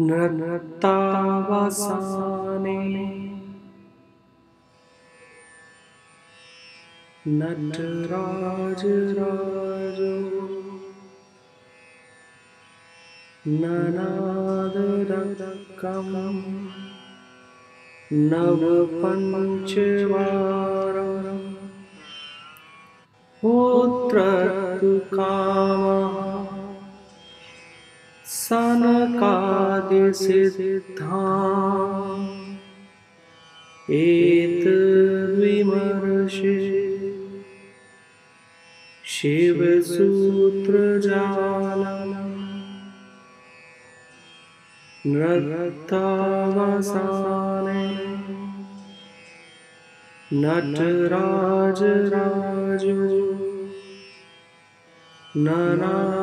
नृत्तावसाने नटराजराजो ननादरकमं नवपञ्चवारं होत्रकामः सिद्धा एत विमर्षि नृतावसाने नटराजराजो नरा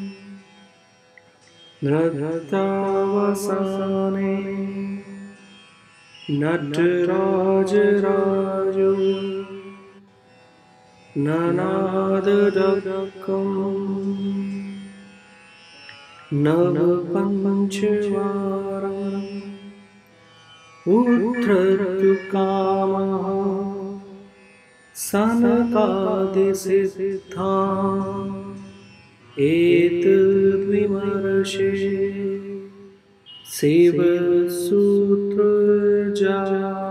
नृतावसने नटराजराजो ननाददक न पञ्चवार पन् सनकादिसिद्धा एतद्विमर्षे सेवसूत्रजा